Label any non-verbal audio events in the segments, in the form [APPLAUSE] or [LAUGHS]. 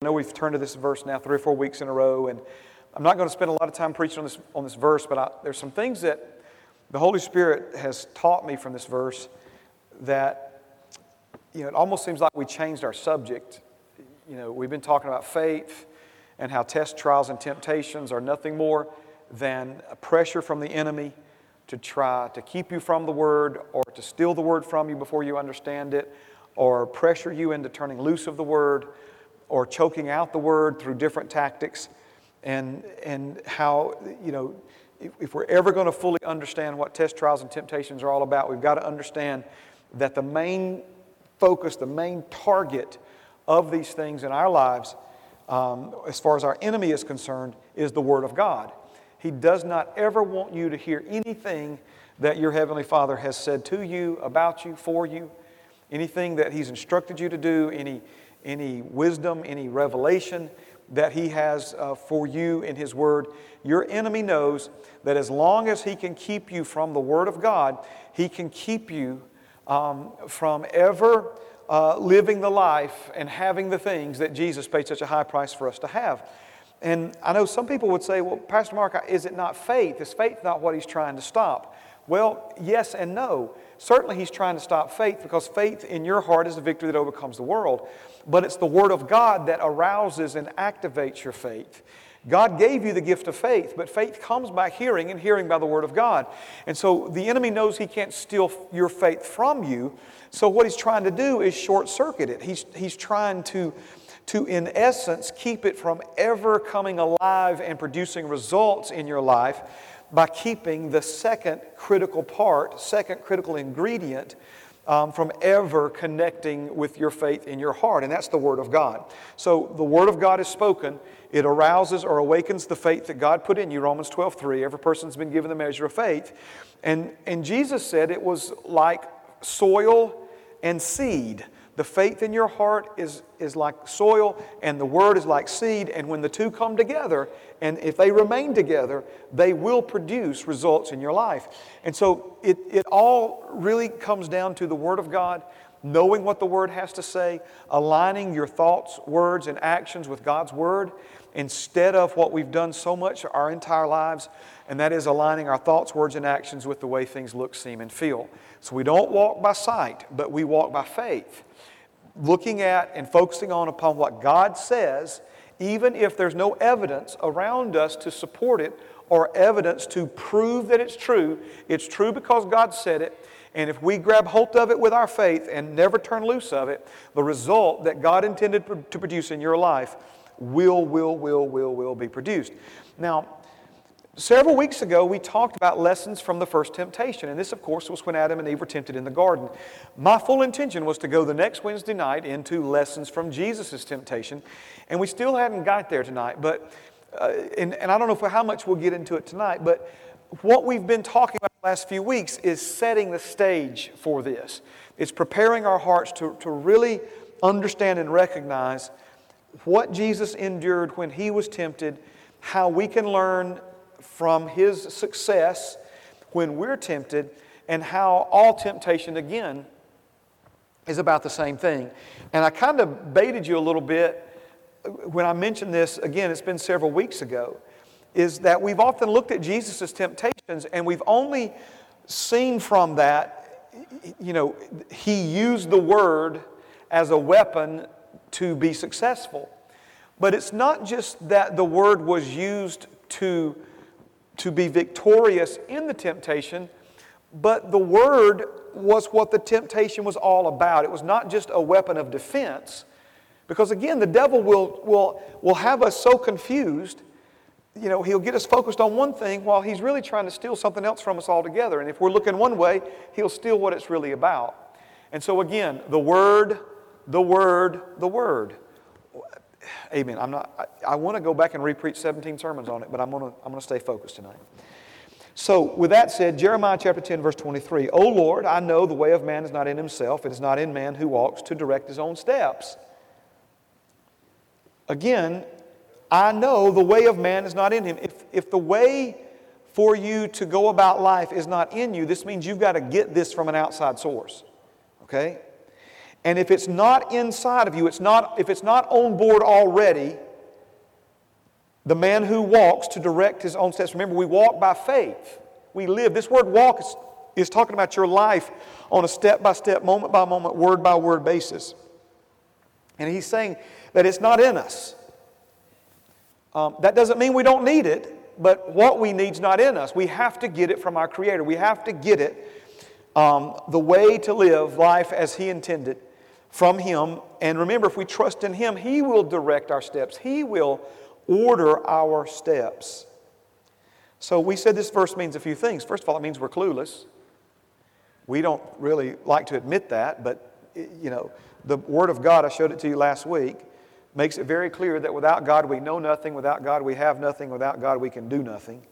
I know we've turned to this verse now three or four weeks in a row, and I'm not going to spend a lot of time preaching on this, on this verse, but I, there's some things that the Holy Spirit has taught me from this verse that, you know, it almost seems like we changed our subject. You know, we've been talking about faith and how test trials and temptations are nothing more than a pressure from the enemy to try to keep you from the word or to steal the word from you before you understand it or pressure you into turning loose of the word or choking out the word through different tactics and, and how, you know, if, if we're ever going to fully understand what test trials and temptations are all about, we've got to understand that the main focus, the main target of these things in our lives, um, as far as our enemy is concerned, is the Word of God. He does not ever want you to hear anything that your Heavenly Father has said to you, about you, for you, anything that He's instructed you to do, any, any wisdom, any revelation that He has uh, for you in His Word. Your enemy knows that as long as he can keep you from the Word of God, he can keep you um, from ever uh, living the life and having the things that Jesus paid such a high price for us to have. And I know some people would say, well, Pastor Mark, is it not faith? Is faith not what he's trying to stop? Well, yes and no. Certainly, he's trying to stop faith because faith in your heart is the victory that overcomes the world. But it's the Word of God that arouses and activates your faith. God gave you the gift of faith, but faith comes by hearing and hearing by the Word of God. And so the enemy knows he can't steal your faith from you. So what he's trying to do is short circuit it. He's, he's trying to, to, in essence, keep it from ever coming alive and producing results in your life by keeping the second critical part, second critical ingredient um, from ever connecting with your faith in your heart, and that's the Word of God. So the Word of God is spoken. It arouses or awakens the faith that God put in you, Romans 12, 3. Every person's been given the measure of faith. And, and Jesus said it was like soil and seed. The faith in your heart is, is like soil, and the word is like seed. And when the two come together, and if they remain together, they will produce results in your life. And so it, it all really comes down to the Word of God, knowing what the Word has to say, aligning your thoughts, words, and actions with God's Word instead of what we've done so much our entire lives, and that is aligning our thoughts, words, and actions with the way things look, seem, and feel. So we don't walk by sight, but we walk by faith looking at and focusing on upon what God says, even if there's no evidence around us to support it or evidence to prove that it's true. It's true because God said it. And if we grab hold of it with our faith and never turn loose of it, the result that God intended to produce in your life will, will, will, will, will be produced. Now, Several weeks ago, we talked about lessons from the first temptation, and this, of course, was when Adam and Eve were tempted in the garden. My full intention was to go the next Wednesday night into lessons from Jesus' temptation, and we still hadn't got there tonight, but, uh, and, and I don't know for how much we'll get into it tonight, but what we've been talking about last few weeks is setting the stage for this. It's preparing our hearts to, to really understand and recognize what Jesus endured when he was tempted, how we can learn from his success when we're tempted, and how all temptation, again, is about the same thing. And I kind of baited you a little bit when I mentioned this, again, it's been several weeks ago, is that we've often looked at Jesus' temptations and we've only seen from that, you know, he used the word as a weapon to be successful. But it's not just that the word was used to to be victorious in the temptation, but the word was what the temptation was all about. It was not just a weapon of defense, because again, the devil will, will, will have us so confused. You know, he'll get us focused on one thing while he's really trying to steal something else from us altogether. And if we're looking one way, he'll steal what it's really about. And so, again, the Word, the Word, the Word. Amen. I'm not, I, I want to go back and repreach 17 sermons on it, but I'm going to, I'm going to stay focused tonight. So, with that said, Jeremiah chapter 10, verse 23 O Lord, I know the way of man is not in himself, it is not in man who walks to direct his own steps. Again, I know the way of man is not in him. If, if the way for you to go about life is not in you, this means you've got to get this from an outside source. Okay? And if it's not inside of you, it's not, if it's not on board already, the man who walks to direct his own steps. Remember, we walk by faith. We live. This word walk is, is talking about your life on a step by step, moment by moment, word by word basis. And he's saying that it's not in us. Um, that doesn't mean we don't need it, but what we need is not in us. We have to get it from our Creator. We have to get it, um, the way to live life as He intended from Him. And remember, if we trust in Him, He will direct our steps, He will order our steps. So we said this verse means a few things. First of all, it means we're clueless. We don't really like to admit that, but you know, the Word of God, I showed it to you last week, makes it very clear that without God we know nothing, without God we have nothing, without God we can do nothing.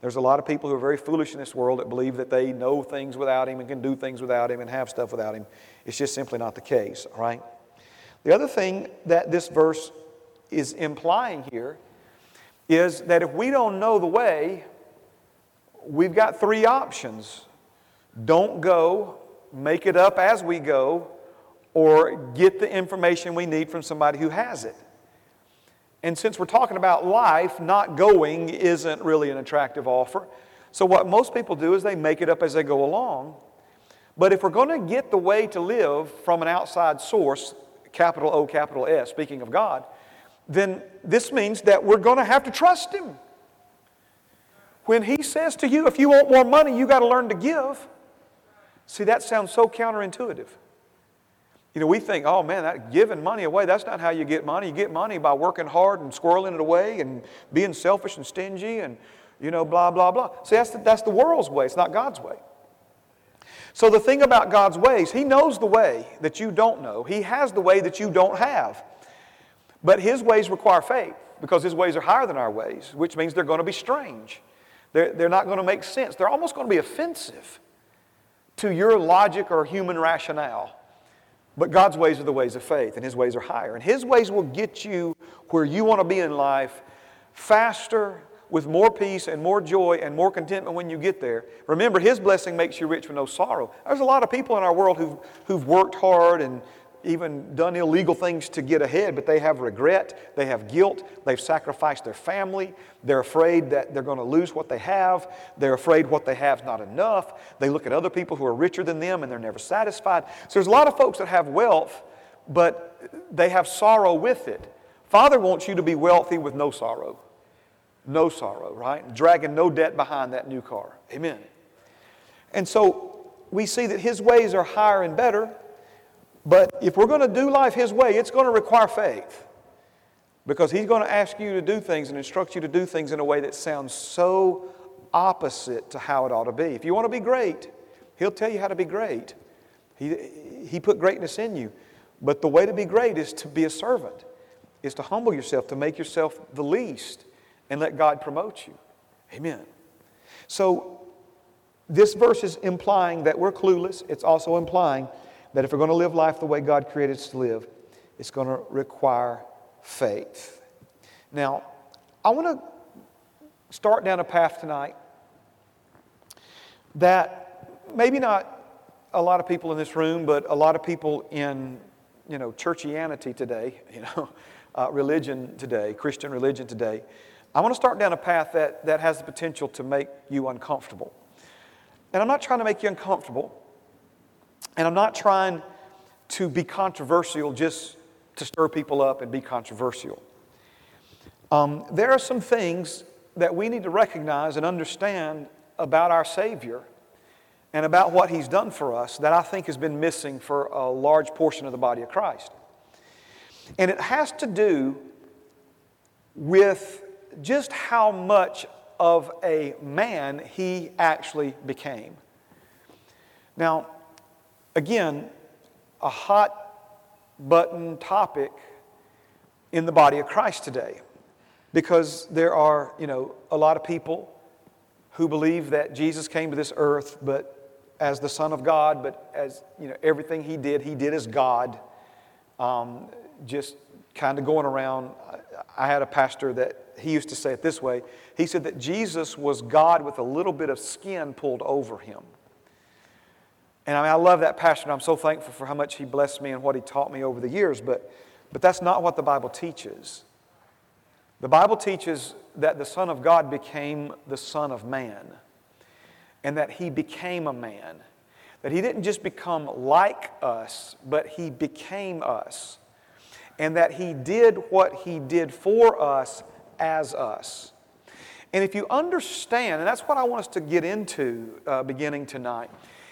There's a lot of people who are very foolish in this world that believe that they know things without Him and can do things without Him and have stuff without Him. It's just simply not the case, right? The other thing that this verse is implying here is that if we don't know the way, we've got three options don't go, make it up as we go, or get the information we need from somebody who has it. And since we're talking about life, not going isn't really an attractive offer. So, what most people do is they make it up as they go along. But if we're going to get the way to live from an outside source, capital O, capital S, speaking of God, then this means that we're going to have to trust Him. When He says to you, if you want more money, you got to learn to give. See, that sounds so counterintuitive. You know, we think, oh man, that giving money away, that's not how you get money. You get money by working hard and squirreling it away and being selfish and stingy and, you know, blah, blah, blah. See, that's the, that's the world's way, it's not God's way. So the thing about God's ways, He knows the way that you don't know, He has the way that you don't have. But His ways require faith because His ways are higher than our ways, which means they're going to be strange. They're, they're not going to make sense. They're almost going to be offensive to your logic or human rationale. But God's ways are the ways of faith, and His ways are higher. And His ways will get you where you want to be in life faster, with more peace and more joy and more contentment when you get there. Remember, His blessing makes you rich with no sorrow. There's a lot of people in our world who've, who've worked hard and even done illegal things to get ahead, but they have regret, they have guilt, they've sacrificed their family, they're afraid that they're going to lose what they have, they're afraid what they have is not enough. They look at other people who are richer than them and they're never satisfied. So there's a lot of folks that have wealth, but they have sorrow with it. Father wants you to be wealthy with no sorrow. No sorrow, right? Dragging no debt behind that new car. Amen. And so we see that His ways are higher and better. But if we're going to do life His way, it's going to require faith. Because He's going to ask you to do things and instruct you to do things in a way that sounds so opposite to how it ought to be. If you want to be great, He'll tell you how to be great. He, he put greatness in you. But the way to be great is to be a servant, is to humble yourself, to make yourself the least, and let God promote you. Amen. So, this verse is implying that we're clueless. It's also implying that if we're going to live life the way God created us to live, it's going to require faith. Now, I want to start down a path tonight that maybe not a lot of people in this room, but a lot of people in, you know, churchianity today, [LAUGHS] you know, uh, religion today, Christian religion today. I want to start down a path that, that has the potential to make you uncomfortable. And I'm not trying to make you uncomfortable. And I'm not trying to be controversial just to stir people up and be controversial. Um, there are some things that we need to recognize and understand about our Savior and about what He's done for us that I think has been missing for a large portion of the body of Christ. And it has to do with just how much of a man He actually became. Now, again, a hot button topic in the body of Christ today because there are, you know, a lot of people who believe that Jesus came to this earth but as the Son of God, but as, you know, everything he did, he did as God. Um, just kind of going around. I had a pastor that he used to say it this way. He said that Jesus was God with a little bit of skin pulled over him. And I mean, I love that pastor. I'm so thankful for how much he blessed me and what he taught me over the years, but, but that's not what the Bible teaches. The Bible teaches that the Son of God became the Son of Man and that he became a man. That he didn't just become like us, but he became us. And that he did what he did for us as us. And if you understand, and that's what I want us to get into uh, beginning tonight,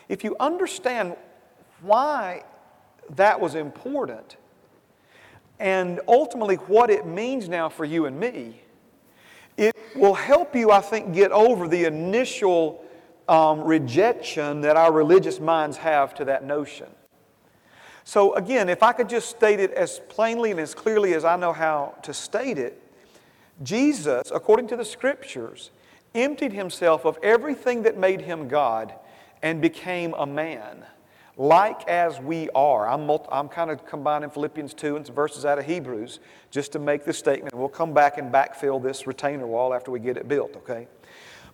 if you understand why that was important and ultimately what it means now for you and me, it will help you, I think, get over the initial um, rejection that our religious minds have to that notion. So, again, if I could just state it as plainly and as clearly as I know how to state it, Jesus, according to the scriptures, emptied himself of everything that made him God and became a man, like as we are. I'm, multi- I'm kind of combining Philippians 2 and some verses out of Hebrews just to make this statement. We'll come back and backfill this retainer wall after we get it built, okay?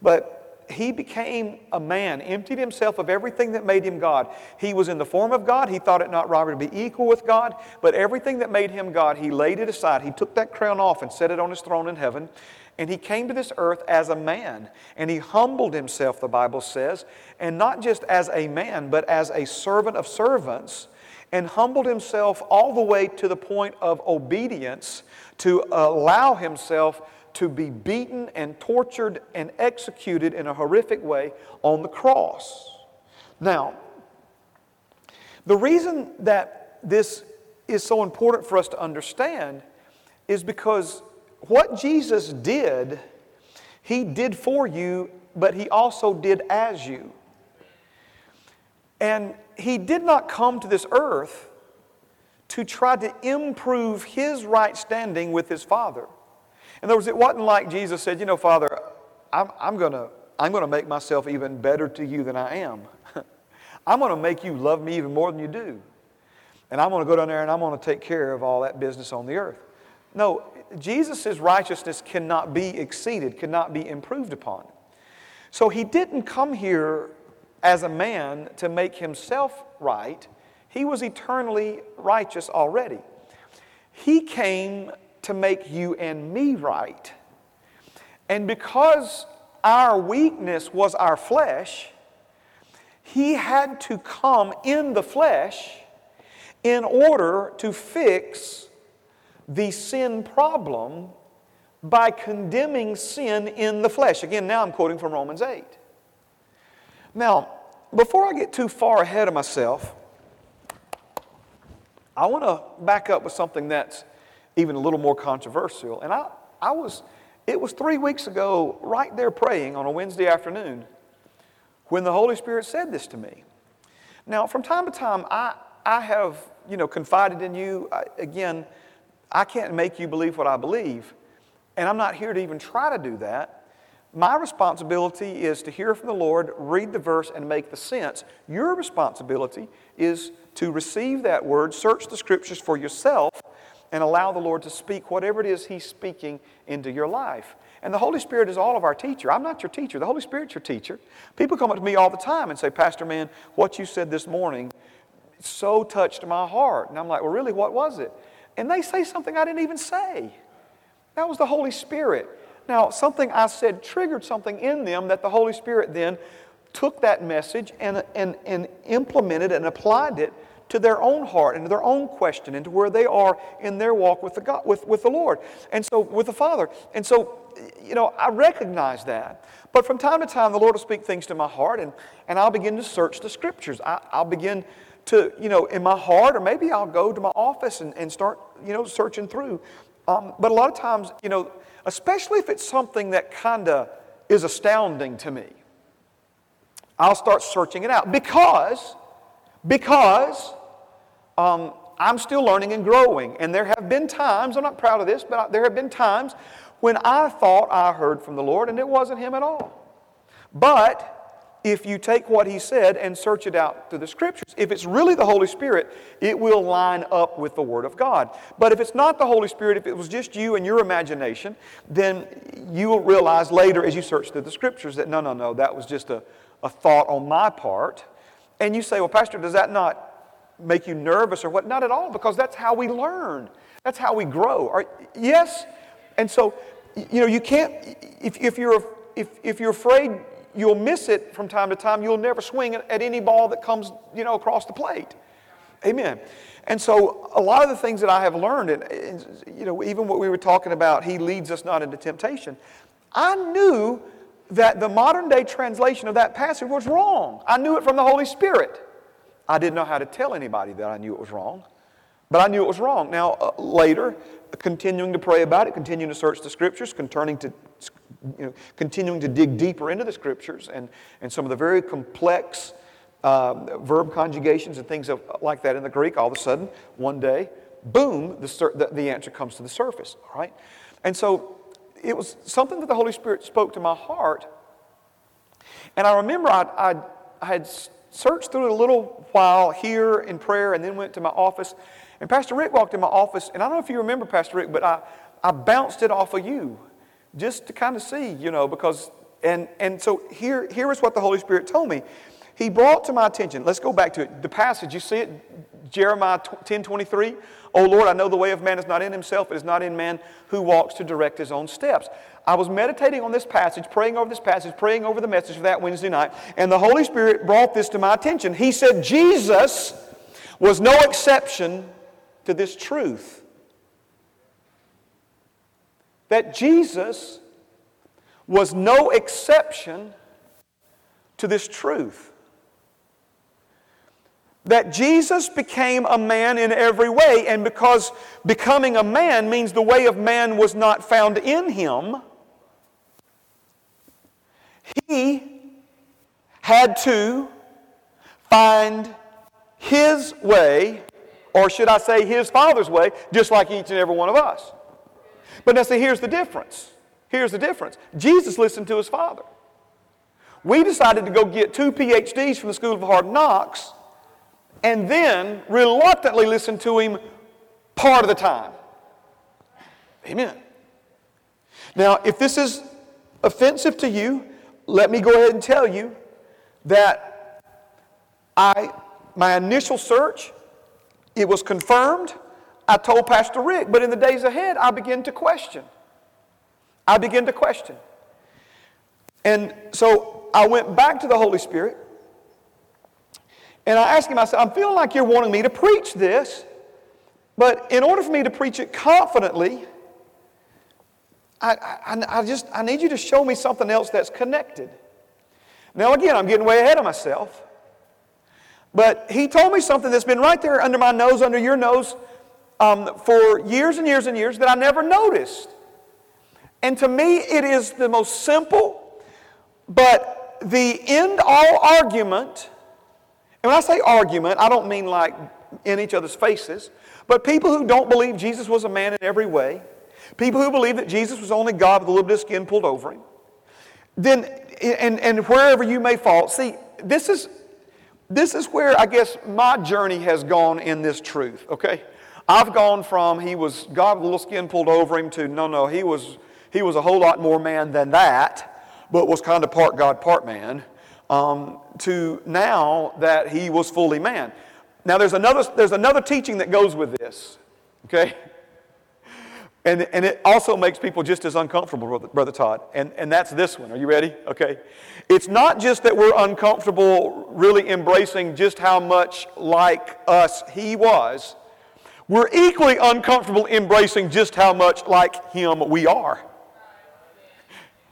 But he became a man, emptied himself of everything that made him God. He was in the form of God. He thought it not robbery to be equal with God, but everything that made him God, he laid it aside. He took that crown off and set it on his throne in heaven. And he came to this earth as a man. And he humbled himself, the Bible says, and not just as a man, but as a servant of servants, and humbled himself all the way to the point of obedience to allow himself to be beaten and tortured and executed in a horrific way on the cross. Now, the reason that this is so important for us to understand is because what Jesus did, He did for you, but He also did as you. And He did not come to this earth to try to improve His right standing with His Father. In other words, it wasn't like Jesus said, You know, Father, I'm, I'm going to I'm to make myself even better to you than I am. [LAUGHS] I'm going to make you love me even more than you do. And I'm going to go down there and I'm going to take care of all that business on the earth. No, Jesus' righteousness cannot be exceeded, cannot be improved upon. So he didn't come here as a man to make himself right. He was eternally righteous already. He came to make you and me right. And because our weakness was our flesh, He had to come in the flesh in order to fix the sin problem by condemning sin in the flesh. Again, now I'm quoting from Romans 8. Now, before I get too far ahead of myself, I want to back up with something that's even a little more controversial. And I, I was, it was three weeks ago, right there praying on a Wednesday afternoon, when the Holy Spirit said this to me. Now, from time to time, I, I have, you know, confided in you. I, again, I can't make you believe what I believe, and I'm not here to even try to do that. My responsibility is to hear from the Lord, read the verse, and make the sense. Your responsibility is to receive that word, search the scriptures for yourself, and allow the Lord to speak whatever it is He's speaking into your life. And the Holy Spirit is all of our teacher. I'm not your teacher, the Holy Spirit's your teacher. People come up to me all the time and say, Pastor, man, what you said this morning so touched my heart. And I'm like, well, really, what was it? And they say something I didn't even say. That was the Holy Spirit. Now, something I said triggered something in them that the Holy Spirit then took that message and, and, and implemented and applied it to their own heart and to their own question and to where they are in their walk with the, God, with, with the Lord and so with the Father. And so, you know, I recognize that. But from time to time, the Lord will speak things to my heart and, and I'll begin to search the scriptures. I, I'll begin to, you know, in my heart, or maybe I'll go to my office and, and start, you know, searching through. Um, but a lot of times, you know, especially if it's something that kind of is astounding to me, I'll start searching it out because because um, I'm still learning and growing. And there have been times, I'm not proud of this, but there have been times when I thought I heard from the Lord and it wasn't Him at all. But if you take what He said and search it out through the Scriptures, if it's really the Holy Spirit, it will line up with the Word of God. But if it's not the Holy Spirit, if it was just you and your imagination, then you will realize later as you search through the Scriptures that no, no, no, that was just a, a thought on my part And you say, well, Pastor, does that not make you nervous or what? Not at all, because that's how we learn. That's how we grow. Or, yes. And so, you know, you can't, if, if, you're, if, if you're afraid you'll miss it from time to time, you'll never swing at any ball that comes, you know, across the plate. Amen. And so, a lot of the things that I have learned, and, you know, even what we were talking about, He leads us not into temptation. I knew that the modern day translation of that passage was wrong. I knew it from the Holy Spirit. I didn't know how to tell anybody that I knew it was wrong, but I knew it was wrong. Now, uh, later, continuing to pray about it, continuing to search the scriptures, to, you know, continuing to dig deeper into the scriptures and, and some of the very complex um, verb conjugations and things of, like that in the Greek, all of a sudden, one day, boom, the, the, the answer comes to the surface, all right? And so it was something that the Holy Spirit spoke to my heart. And I remember I, I, I had searched through it a little while here in prayer and then went to my office. And Pastor Rick walked in my office, and I don't know if you remember, Pastor Rick, but I, I bounced it off of you just to kind of see, you know, because, and, and so here, here is what the Holy Spirit told me. He brought to my attention, let's go back to it. The passage, you see it, Jeremiah 10 23. Oh Lord, I know the way of man is not in himself, it is not in man who walks to direct his own steps. I was meditating on this passage, praying over this passage, praying over the message of that Wednesday night, and the Holy Spirit brought this to my attention. He said, Jesus was no exception to this truth. That Jesus was no exception to this truth that Jesus became a man in every way, and because becoming a man means the way of man was not found in him, he had to find his way, or should I say his Father's way, just like each and every one of us. But now, see, here's the difference. Here's the difference. Jesus listened to his Father. We decided to go get two PhDs from the School of Hard Knocks and then reluctantly listen to him part of the time. Amen. Now, if this is offensive to you, let me go ahead and tell you that I, my initial search, it was confirmed. I told Pastor Rick, but in the days ahead, I began to question. I began to question. And so I went back to the Holy Spirit and I asked him, I said, I'm feeling like you're wanting me to preach this, but in order for me to preach it confidently, I, I, I just I need you to show me something else that's connected. Now, again, I'm getting way ahead of myself. But he told me something that's been right there under my nose, under your nose, um, for years and years and years that I never noticed. And to me, it is the most simple, but the end all argument and when I say argument, I don't mean like in each other's faces, but people who don't believe Jesus was a man in every way, people who believe that Jesus was only God with a little bit of skin pulled over him, then, and, and wherever you may fall, see, this is, this is where I guess my journey has gone in this truth, okay? I've gone from he was God with a little skin pulled over him to no, no, he was, he was a whole lot more man than that, but was kind of part God, part man um, to now that he was fully man. Now, there's another, there's another teaching that goes with this, okay? [LAUGHS] And, and it also makes people just as uncomfortable, Brother, Brother Todd. And, and that's this one. Are you ready? Okay. It's not just that we're uncomfortable really embracing just how much like us he was, we're equally uncomfortable embracing just how much like him we are.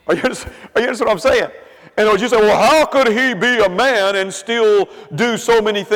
Are you, are you understand what I'm saying? And you say, well, how could he be a man and still do so many things?